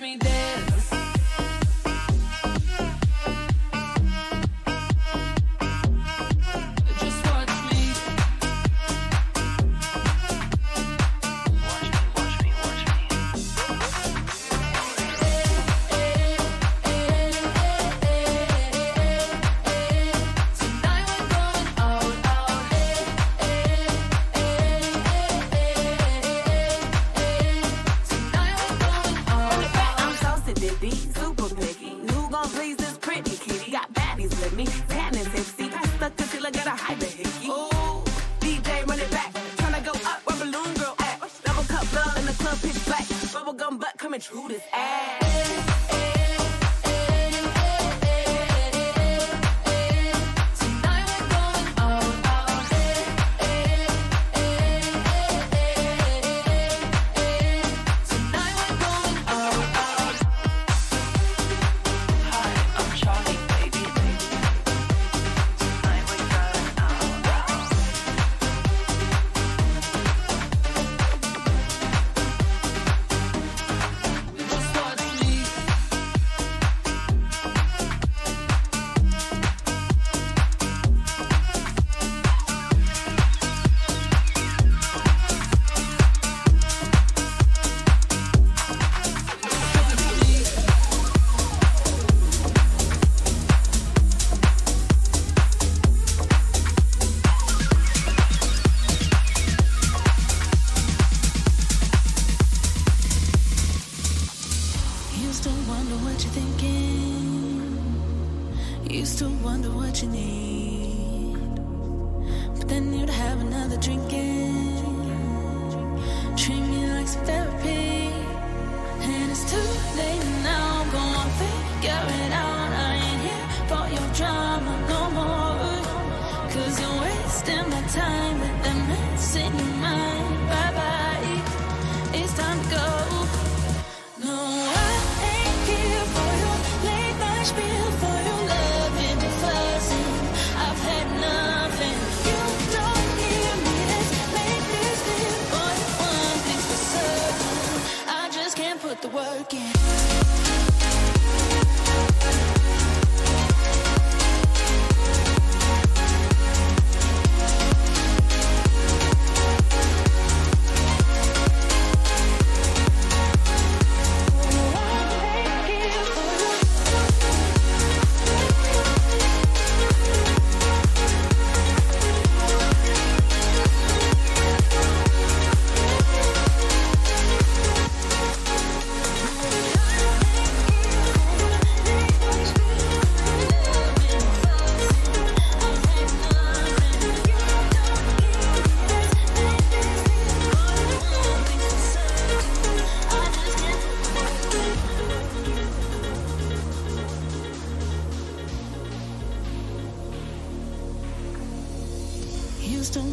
me down.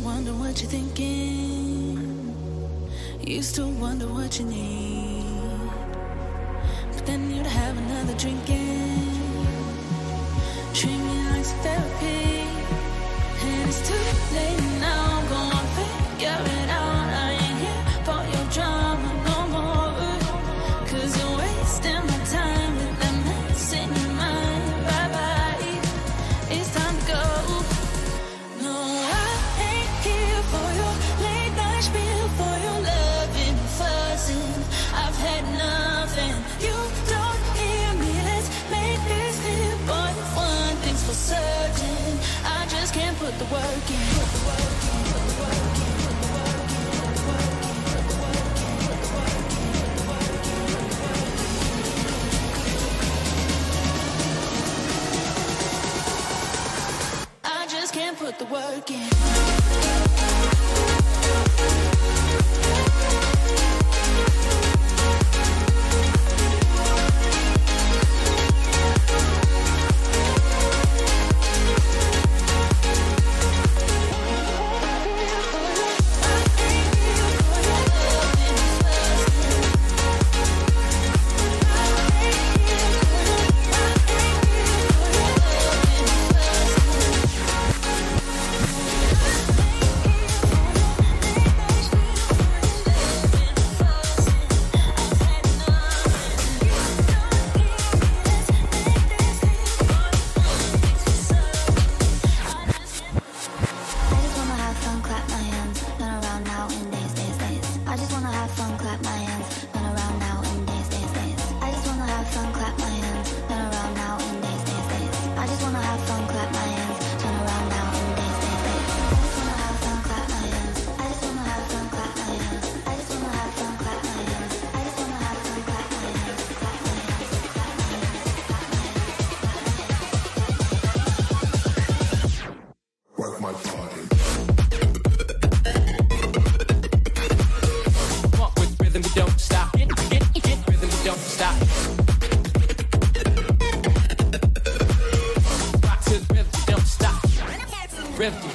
wonder what you're thinking. Used to wonder what you need. But then you'd have another drinking. Treat me like therapy. And it's too late now. put the work in.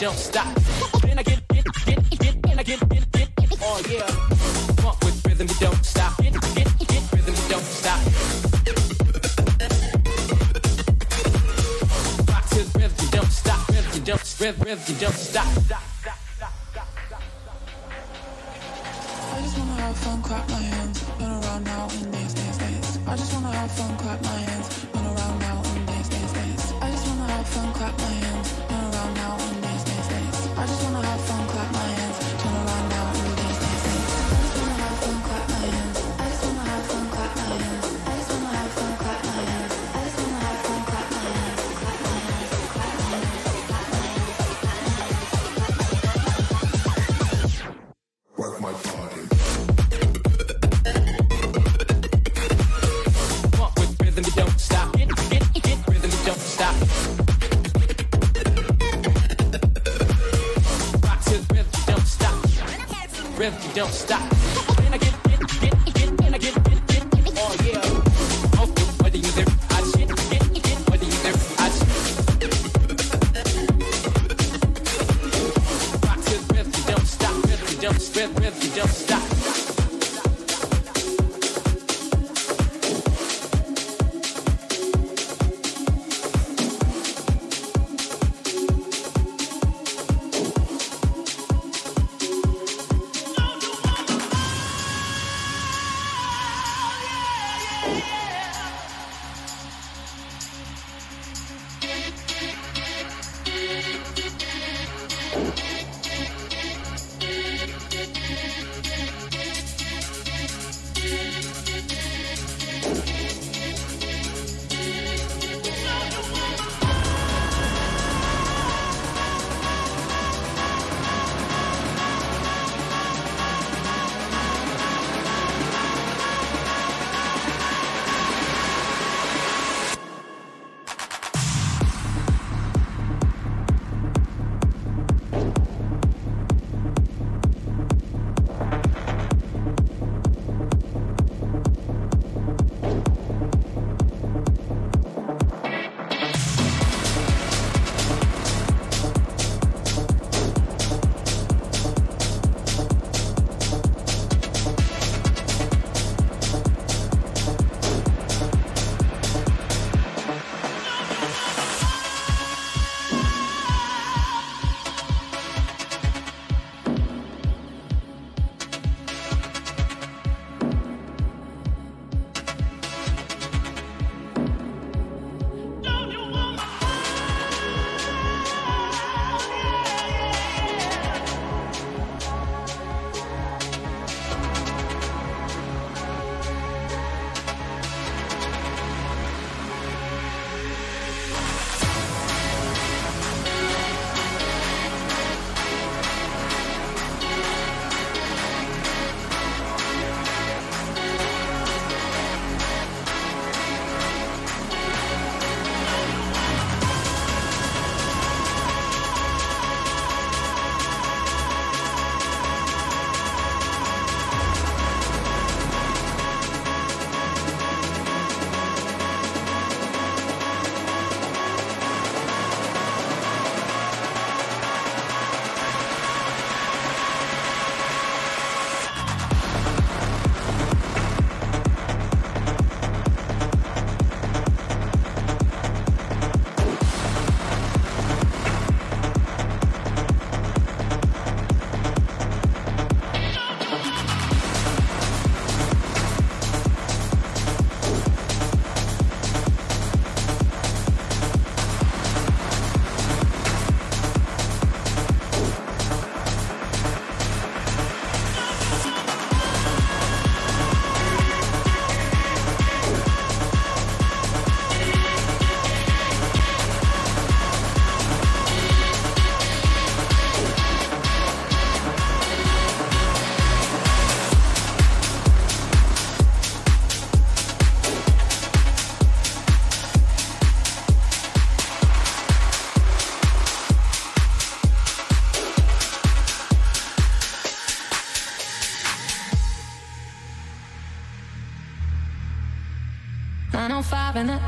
don't stop. Then I get, get, get, get, get, oh yeah. Pump with rhythm, don't stop. Get, get, get, rhythm, don't stop. Rhythm, don't stop. Rhythm, don't, rhythm, don't stop.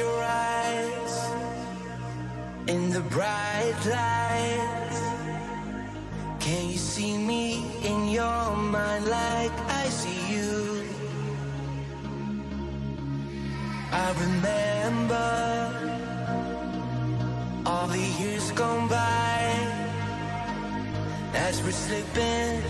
Your eyes in the bright lights. Can you see me in your mind like I see you? I remember all the years gone by as we're slipping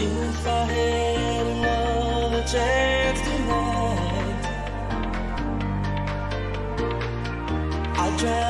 If I had another chance tonight, I'd try.